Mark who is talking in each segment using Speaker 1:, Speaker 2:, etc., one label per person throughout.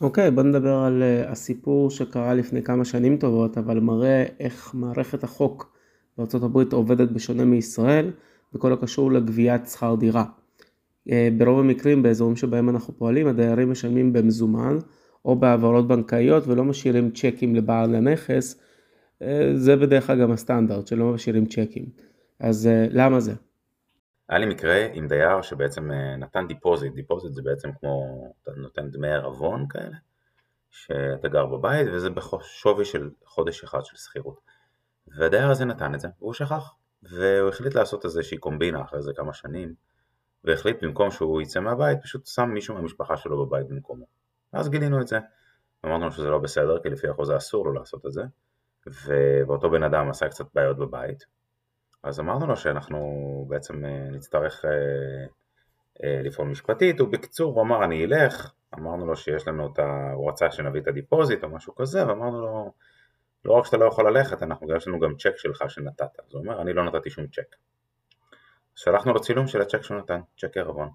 Speaker 1: אוקיי, okay, בוא נדבר על uh, הסיפור שקרה לפני כמה שנים טובות, אבל מראה איך מערכת החוק בארה"ב עובדת בשונה מישראל, בכל הקשור לגביית שכר דירה. Uh, ברוב המקרים באזורים שבהם אנחנו פועלים, הדיירים משלמים במזומן או בהעברות בנקאיות ולא משאירים צ'קים לבעל הנכס, uh, זה בדרך כלל גם הסטנדרט, שלא משאירים צ'קים. אז למה זה?
Speaker 2: היה לי מקרה עם דייר שבעצם אה, נתן deposit, deposit זה בעצם כמו, אתה נותן דמי ערבון כאלה, שאתה גר בבית וזה בשווי של חודש אחד של שכירות. והדייר הזה נתן את זה, והוא שכח, והוא החליט לעשות איזושהי קומבינה אחרי זה כמה שנים, והחליט במקום שהוא יצא מהבית, פשוט שם מישהו מהמשפחה שלו בבית במקומו. ואז גילינו את זה. אמרנו שזה לא בסדר, כי לפי החוזה אסור לו לעשות את זה, ואותו בן אדם עשה קצת בעיות בבית, אז אמרנו לו שאנחנו בעצם אה, נצטרך אה, אה, לפעול משפטית, ובקיצור הוא אמר אני אלך, אמרנו לו שיש לנו את ה... הוא רצה שנביא את ה deposit או משהו כזה, ואמרנו לו לא רק שאתה לא יכול ללכת, אנחנו, יש לנו גם צ'ק שלך שנתת, אז הוא אומר אני לא נתתי שום צ'ק. שלחנו לו צילום של הצ'ק שהוא נתן, צ'ק ערבון.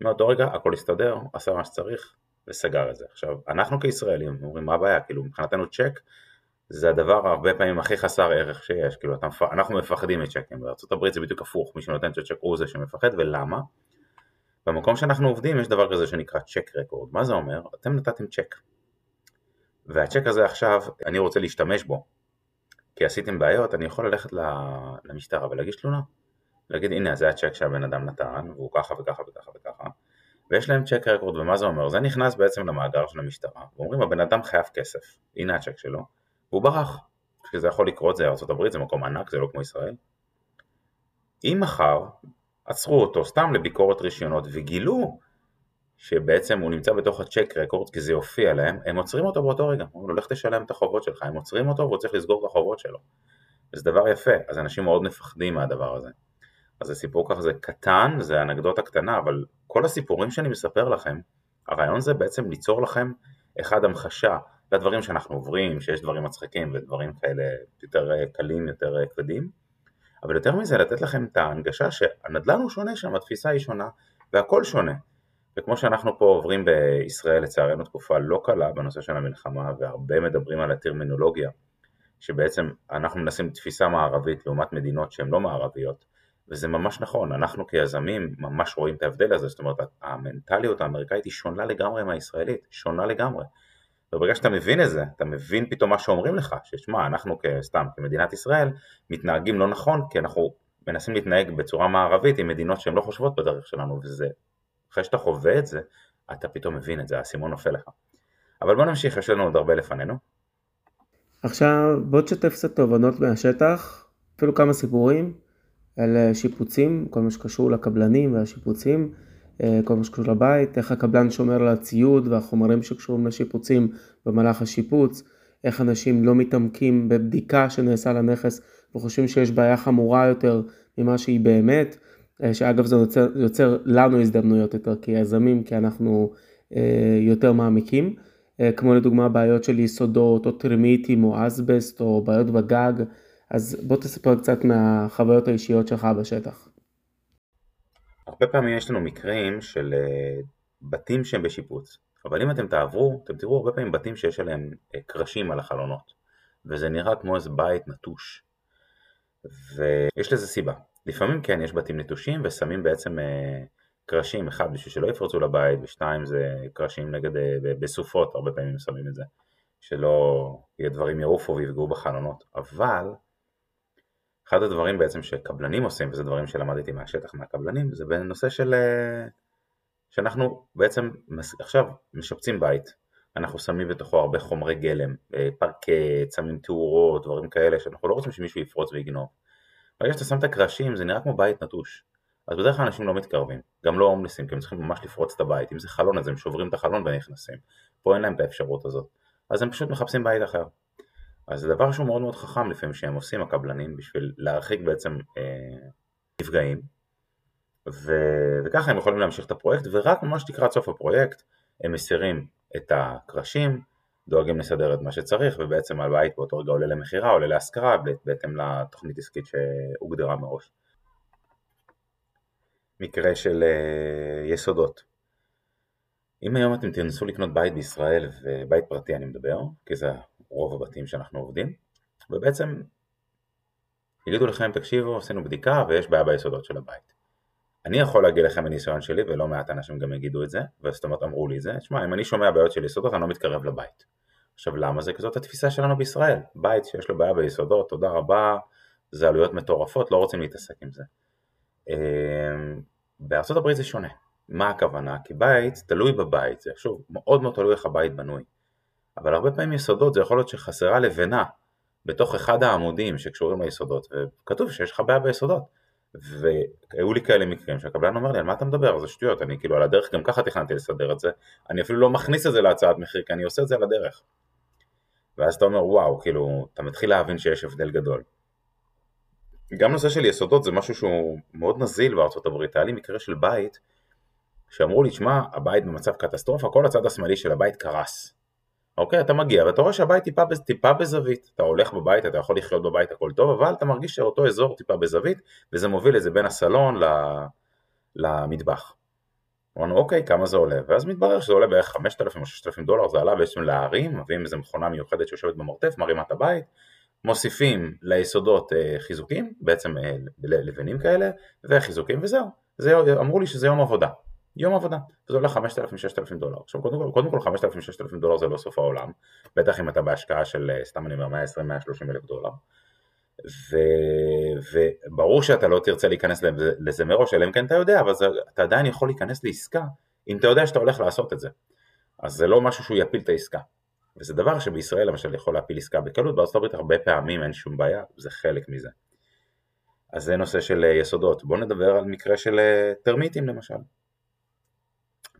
Speaker 2: מאותו רגע הכל הסתדר, עשה מה שצריך וסגר את זה. עכשיו, אנחנו כישראלים אומרים מה הבעיה, כאילו מבחינתנו צ'ק זה הדבר הרבה פעמים הכי חסר ערך שיש, כאילו אתה, אנחנו מפחדים מצ'קים, בארה"ב זה בדיוק הפוך, מי שנותן צ'ק הוא זה שמפחד, ולמה? במקום שאנחנו עובדים יש דבר כזה שנקרא צ'ק רקורד, מה זה אומר? אתם נתתם צ'ק, והצ'ק הזה עכשיו, אני רוצה להשתמש בו, כי עשיתם בעיות, אני יכול ללכת למשטרה ולהגיש תלונה, להגיד הנה זה הצ'ק שהבן אדם נתן, והוא ככה וככה וככה וככה, ויש להם צ'ק רקורד, ומה זה אומר? זה נכנס בעצם למאגר של המשטרה, ואומרים הבן אדם חייב כסף, הנה הצ'ק שלו, והוא ברח. כשזה יכול לקרות זה ארה"ב, זה מקום ענק, זה לא כמו ישראל. אם מחר עצרו אותו סתם לביקורת רישיונות וגילו שבעצם הוא נמצא בתוך הצ'ק רקורד כי זה יופיע להם, הם עוצרים אותו באותו רגע, אומרים לו לך תשלם את החובות שלך, הם עוצרים אותו והוא צריך לסגור את החובות שלו. זה דבר יפה, אז אנשים מאוד מפחדים מהדבר הזה. אז זה סיפור ככה זה קטן, זה אנקדוטה קטנה, אבל כל הסיפורים שאני מספר לכם, הרעיון זה בעצם ליצור לכם אחד המחשה לדברים שאנחנו עוברים, שיש דברים מצחיקים ודברים כאלה יותר אה, קלים, יותר אה, כבדים, אבל יותר מזה לתת לכם את ההנגשה שהנדל"ן הוא שונה שם, התפיסה היא שונה והכל שונה. וכמו שאנחנו פה עוברים בישראל לצערנו תקופה לא קלה בנושא של המלחמה והרבה מדברים על הטרמינולוגיה שבעצם אנחנו מנסים תפיסה מערבית לעומת מדינות שהן לא מערביות וזה ממש נכון, אנחנו כיזמים ממש רואים את ההבדל הזה, זאת אומרת המנטליות האמריקאית היא שונה לגמרי מהישראלית, שונה לגמרי וברגע שאתה מבין את זה, אתה מבין פתאום מה שאומרים לך, ששמע, אנחנו כסתם, כמדינת ישראל, מתנהגים לא נכון, כי אנחנו מנסים להתנהג בצורה מערבית עם מדינות שהן לא חושבות בדרך שלנו, וזה, אחרי שאתה חווה את זה, אתה פתאום מבין את זה, האסימון נופל לך. אבל בוא נמשיך, יש לנו עוד הרבה לפנינו.
Speaker 1: עכשיו בוא תשתף קצת תובנות מהשטח, אפילו כמה סיפורים על שיפוצים, כל מה שקשור לקבלנים והשיפוצים. אה, כל מה שקשור לבית, איך הקבלן שומר על הציוד והחומרים שקשורים לשיפוצים במהלך השיפוץ, איך אנשים לא מתעמקים בבדיקה שנעשה לנכס וחושבים שיש בעיה חמורה יותר ממה שהיא באמת, אה, שאגב זה יוצר, יוצר לנו הזדמנויות יותר כיזמים, כי אנחנו אה, יותר מעמיקים, כמו לדוגמה בעיות של יסודות או טרמיטים או אסבסט או בעיות בגג, אז בוא תספר קצת מהחוויות האישיות שלך בשטח.
Speaker 2: הרבה פעמים יש לנו מקרים של אה, בתים שהם בשיפוץ, אבל אם אתם תעברו, אתם תראו הרבה פעמים בתים שיש עליהם אה, קרשים על החלונות, וזה נראה כמו איזה בית נטוש. ויש לזה סיבה. לפעמים כן, יש בתים נטושים ושמים בעצם אה, קרשים, אחד בשביל שלא יפרצו לבית, ושתיים זה קרשים נגד, בסופות, הרבה פעמים שמים את זה, שלא יהיה דברים יעופו ויפגעו בחלונות, אבל אחד הדברים בעצם שקבלנים עושים, וזה דברים שלמדתי מהשטח מהקבלנים, זה בנושא של... אה, שאנחנו בעצם עכשיו משפצים בית, אנחנו שמים בתוכו הרבה חומרי גלם, אה, פרקט, שמים תאורות, דברים כאלה, שאנחנו לא רוצים שמישהו יפרוץ ויגנוב. ברגע שאתה שם את הקרשים זה נראה כמו בית נטוש. אז בדרך כלל אנשים לא מתקרבים, גם לא הומלסים, כי הם צריכים ממש לפרוץ את הבית, אם זה חלון אז הם שוברים את החלון ונכנסים, פה אין להם את האפשרות הזאת, אז הם פשוט מחפשים בית אחר. אז זה דבר שהוא מאוד מאוד חכם לפעמים שהם עושים הקבלנים בשביל להרחיק בעצם אה, נפגעים ו... וככה הם יכולים להמשיך את הפרויקט ורק ממש לקראת סוף הפרויקט הם מסירים את הקרשים, דואגים לסדר את מה שצריך ובעצם הבית באותו רגע עולה למכירה, עולה להשכרה בהתאם לתוכנית עסקית שהוגדרה מראש. מקרה של אה, יסודות אם היום אתם תנסו לקנות בית בישראל, ובית פרטי אני מדבר, כי זה רוב הבתים שאנחנו עובדים, ובעצם יגידו לכם, תקשיבו, עשינו בדיקה ויש בעיה ביסודות של הבית. אני יכול להגיד לכם מניסיון שלי, ולא מעט אנשים גם יגידו את זה, וזאת אומרת אמרו לי את זה, שמע, אם אני שומע בעיות של יסודות אני לא מתקרב לבית. עכשיו למה זה? כי זאת התפיסה שלנו בישראל, בית שיש לו בעיה ביסודות, תודה רבה, זה עלויות מטורפות, לא רוצים להתעסק עם זה. אמ, בארצות הברית זה שונה, מה הכוונה? כי בית תלוי בבית, זה שוב מאוד מאוד תלוי איך הבית בנוי, אבל הרבה פעמים יסודות זה יכול להיות שחסרה לבנה בתוך אחד העמודים שקשורים ליסודות, וכתוב שיש לך בעיה ביסודות. והיו לי כאלה מקרים שהקבלן אומר לי על מה אתה מדבר? זה שטויות אני כאילו על הדרך גם ככה תכננתי לסדר את זה אני אפילו לא מכניס את זה להצעת מחיר כי אני עושה את זה על הדרך. ואז אתה אומר וואו כאילו אתה מתחיל להבין שיש הבדל גדול. גם נושא של יסודות זה משהו שהוא מאוד נזיל בארצות הברית. היה לי מקרה של בית שאמרו לי שמע הבית במצב קטסטרופה כל הצד השמאלי של הבית קרס אוקיי, אתה מגיע ואתה רואה שהבית טיפה, טיפה בזווית, אתה הולך בבית, אתה יכול לחיות בבית הכל טוב, אבל אתה מרגיש שאותו אזור טיפה בזווית, וזה מוביל את זה בין הסלון למטבח. אמרנו אוקיי, כמה זה עולה? ואז מתברר שזה עולה בערך 5,000 או 6,000 דולר, זה עלה בעצם להרים, מביאים איזו מכונה מיוחדת שיושבת במרתף, מרימה את הבית, מוסיפים ליסודות אה, חיזוקים, בעצם אה, לבנים כאלה, וחיזוקים וזהו. זה, אמרו לי שזה יום עבודה. יום עבודה, וזה עולה 5,000-6,000 דולר. עכשיו קודם כל, כל 5,000-6,000 דולר זה לא סוף העולם, בטח אם אתה בהשקעה של, אה, סתם אני אומר, 120-130 אלף דולר. ו... וברור שאתה לא תרצה להיכנס לזה מראש, אלא אם כן אתה יודע, אבל זה, אתה עדיין יכול להיכנס לעסקה, אם אתה יודע שאתה הולך לעשות את זה. אז זה לא משהו שהוא יפיל את העסקה. וזה דבר שבישראל למשל יכול להפיל עסקה בקלות, בארצות הברית הרבה פעמים אין שום בעיה, זה חלק מזה. אז זה נושא של אה, יסודות. בואו נדבר על מקרה של אה, טרמיטים למשל.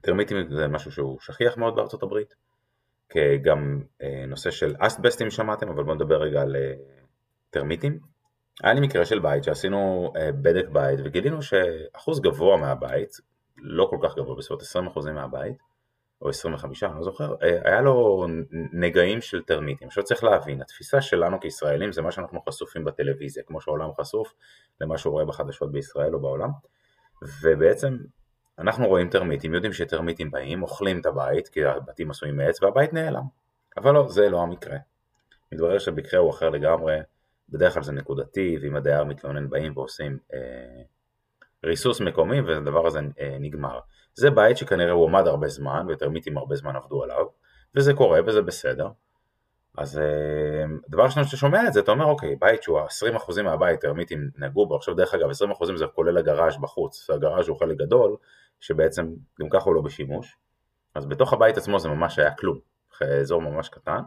Speaker 2: טרמיטים זה משהו שהוא שכיח מאוד בארצות הברית, גם אה, נושא של אסטבסטים שמעתם, אבל בואו נדבר רגע על אה, טרמיטים. היה לי מקרה של בית שעשינו אה, בדק בית וגילינו שאחוז גבוה מהבית, לא כל כך גבוה, בסביבות 20% מהבית, או 25, אני לא זוכר, היה לו נגעים של טרמיטים. עכשיו צריך להבין, התפיסה שלנו כישראלים זה מה שאנחנו חשופים בטלוויזיה, כמו שהעולם חשוף למה שהוא רואה בחדשות בישראל או בעולם, ובעצם אנחנו רואים טרמיטים, יודעים שטרמיטים באים, אוכלים את הבית, כי הבתים עשויים מעץ והבית נעלם. אבל לא, זה לא המקרה. מתברר שבמקרה הוא אחר לגמרי, בדרך כלל זה נקודתי, ואם הדייר מתלונן באים ועושים אה, ריסוס מקומי והדבר הזה אה, נגמר. זה בית שכנראה הוא עמד הרבה זמן, וטרמיטים הרבה זמן עבדו עליו, וזה קורה וזה בסדר. אז אה, דבר ראשון שאתה שומע את זה, אתה אומר אוקיי, בית שהוא 20% מהבית טרמיטים נגעו בו, עכשיו דרך אגב 20% זה כולל הגראז' בחוץ, הגראז' הוא חלק גדול, שבעצם גם ככה הוא לא בשימוש, אז בתוך הבית עצמו זה ממש היה כלום, אזור ממש קטן.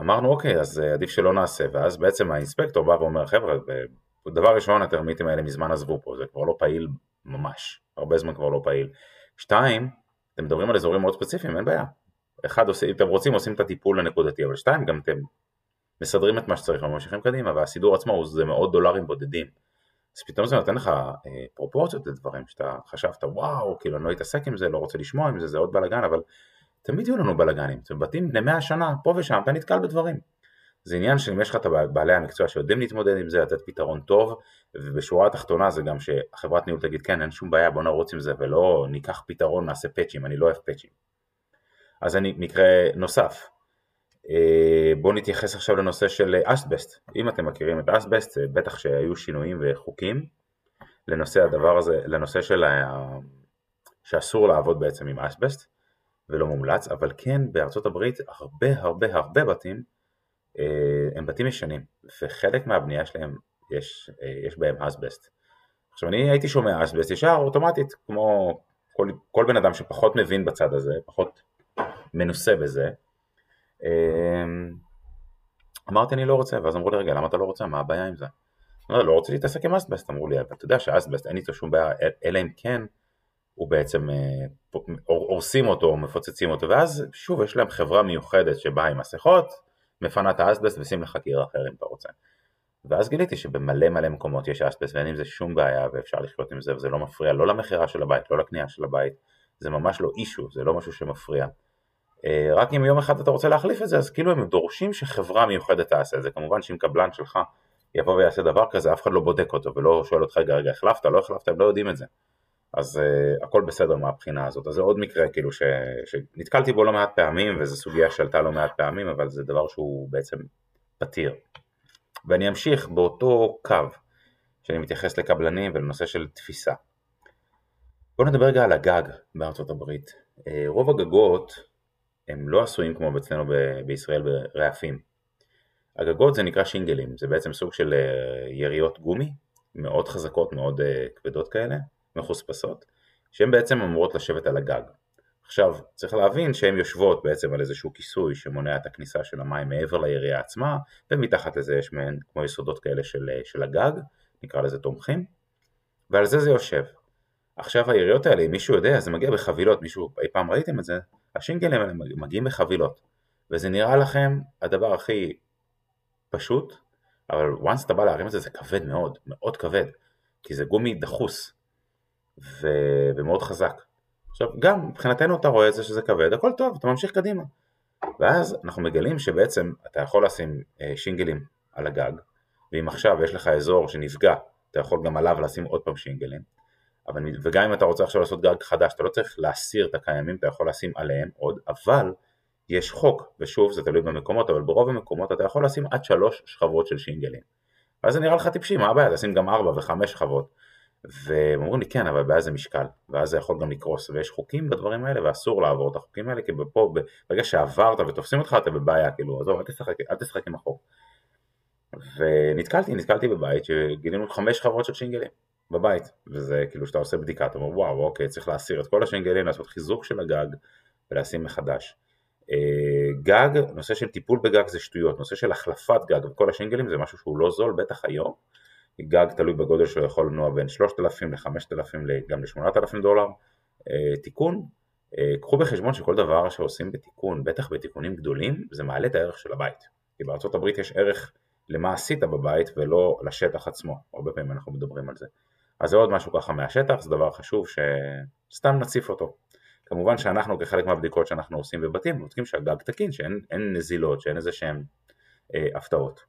Speaker 2: אמרנו אוקיי, אז אה, עדיף שלא נעשה, ואז בעצם האינספקטור בא ואומר חבר'ה, דבר ראשון הטרמיטים האלה מזמן עזבו פה, זה כבר לא פעיל ממש, הרבה זמן כבר לא פעיל. שתיים, אתם מדברים על אזורים מאוד ספציפיים, אין בעיה. אחד, אם אתם רוצים עושים את הטיפול הנקודתי, אבל שתיים, גם אתם מסדרים את מה שצריך וממשיכים קדימה, והסידור עצמו זה מאות דולרים בודדים. אז פתאום זה נותן לך אה, פרופורציות לדברים שאתה חשבת וואו, כאילו אני לא אתעסק עם זה, לא רוצה לשמוע עם זה, זה עוד בלאגן, אבל תמיד יהיו לנו בלאגנים, זה בתים בני מאה שנה, פה ושם אתה נתקל בדברים. זה עניין שאם יש לך את בעלי המקצוע שיודעים להתמודד עם זה, לתת פתרון טוב, ובשורה התחתונה זה גם שהחברת ניהול תגיד כן אין שום בעיה בוא נרוץ עם זה ולא ניקח פתרון נעשה פאצ'ים, אני לא אוהב פאצ'ים. אז הנה מקרה נוסף, אה, בואו נתייחס עכשיו לנושא של אסבסט. אם אתם מכירים את אסבסט, בטח שהיו שינויים וחוקים לנושא הדבר הזה, לנושא של ה... שאסור לעבוד בעצם עם אסבסט ולא מומלץ, אבל כן בארצות הברית הרבה הרבה הרבה בתים אה, הם בתים ישנים, וחלק מהבנייה שלהם יש, אה, יש בהם אסבסט. עכשיו אני הייתי שומע אסבסט ישר אוטומטית, כמו כל, כל בן אדם שפחות מבין בצד הזה, פחות מנוסה בזה, אמ, אמרתי אני לא רוצה, ואז אמרו לי רגע למה אתה לא רוצה, מה הבעיה עם זה? לא, רוצה להתעסק עם אסבסט, אמרו לי, אתה יודע שאסבסט אין איתו שום בעיה, אלא אם כן הוא בעצם אה, הורסים אותו או מפוצצים אותו, ואז שוב יש להם חברה מיוחדת שבאה עם מסכות, מפנה את האסבסט ושים לך קיר אחר אם אתה רוצה. ואז גיליתי שבמלא מלא מקומות יש אסבסט ואין עם זה שום בעיה ואפשר לחיות עם זה וזה לא מפריע לא למכירה של הבית, לא לקנייה של הבית, זה ממש לא אישו, זה לא משהו שמפריע. אה, רק אם יום אחד אתה רוצה להחליף את זה, אז כאילו הם דורשים שחברה מיוחדת תעשה את זה. כמובן שאם קבלן שלך יבוא ויעשה דבר כזה, אף אחד לא בודק אותו ולא שואל אותך, רגע, רגע, החלפת, לא החלפת, הם לא יודעים את זה. אז uh, הכל בסדר מהבחינה הזאת. אז זה עוד מקרה כאילו ש, שנתקלתי בו לא מעט פעמים וזו סוגיה שעלתה לא מעט פעמים אבל זה דבר שהוא בעצם פתיר. ואני אמשיך באותו קו שאני מתייחס לקבלנים ולנושא של תפיסה. בואו נדבר רגע על הגג בארצות הברית. אה, רוב הגגות הם לא עשויים כמו אצלנו בישראל ברעפים. הגגות זה נקרא שינגלים, זה בעצם סוג של אה, יריות גומי, מאוד חזקות, מאוד אה, כבדות כאלה, מחוספסות, שהן בעצם אמורות לשבת על הגג. עכשיו, צריך להבין שהן יושבות בעצם על איזשהו כיסוי שמונע את הכניסה של המים מעבר לירייה עצמה, ומתחת לזה יש מעין כמו יסודות כאלה של, של הגג, נקרא לזה תומכים, ועל זה זה יושב. עכשיו היריות האלה, אם מישהו יודע, זה מגיע בחבילות, מישהו אי פעם ראיתם את זה, השינגלים האלה מגיעים בחבילות, וזה נראה לכם הדבר הכי פשוט, אבל once אתה בא להרים את זה, זה כבד מאוד, מאוד כבד, כי זה גומי דחוס ו... ומאוד חזק. עכשיו גם מבחינתנו אתה רואה את זה שזה כבד, הכל טוב, אתה ממשיך קדימה. ואז אנחנו מגלים שבעצם אתה יכול לשים אה, שינגלים על הגג, ואם עכשיו יש לך אזור שנפגע, אתה יכול גם עליו לשים עוד פעם שינגלים, אבל, וגם אם אתה רוצה עכשיו לעשות גג חדש, אתה לא צריך להסיר את הקיימים, אתה יכול לשים עליהם עוד, אבל יש חוק, ושוב זה תלוי במקומות, אבל ברוב המקומות אתה יכול לשים עד שלוש שכבות של שינגלים. ואז זה נראה לך טיפשי, מה הבעיה? תשים גם ארבע וחמש שכבות. והם אומרים לי כן, אבל הבעיה זה משקל, ואז זה יכול גם לקרוס, ויש חוקים בדברים האלה, ואסור לעבור את החוקים האלה, כי פה, ברגע שעברת ותופסים אותך, אתה בבעיה, כאילו, עזוב, אל תשחק, אל תשחק עם החוק. ונתקלתי, נתקלתי בבית שגילינו חמש שכבות של שינגלים. בבית, וזה כאילו שאתה עושה בדיקה, אתה אומר וואו אוקיי צריך להסיר את כל השינגלים, לעשות חיזוק של הגג ולשים מחדש. אה, גג, נושא של טיפול בגג זה שטויות, נושא של החלפת גג וכל השינגלים זה משהו שהוא לא זול, בטח היום. גג תלוי בגודל שלו יכול לנוע בין 3,000 ל-5,000 גם ל-8,000 דולר. אה, תיקון, אה, קחו בחשבון שכל דבר שעושים בתיקון, בטח בתיקונים גדולים, זה מעלה את הערך של הבית. כי בארצות הברית יש ערך למה עשית בבית ולא לשטח עצמו, הרבה פעמים אנחנו מדברים על זה. אז זה עוד משהו ככה מהשטח, זה דבר חשוב שסתם נציף אותו. כמובן שאנחנו כחלק מהבדיקות שאנחנו עושים בבתים, בודקים שהגג תקין, שאין נזילות, שאין איזה שהן אה, הפתעות.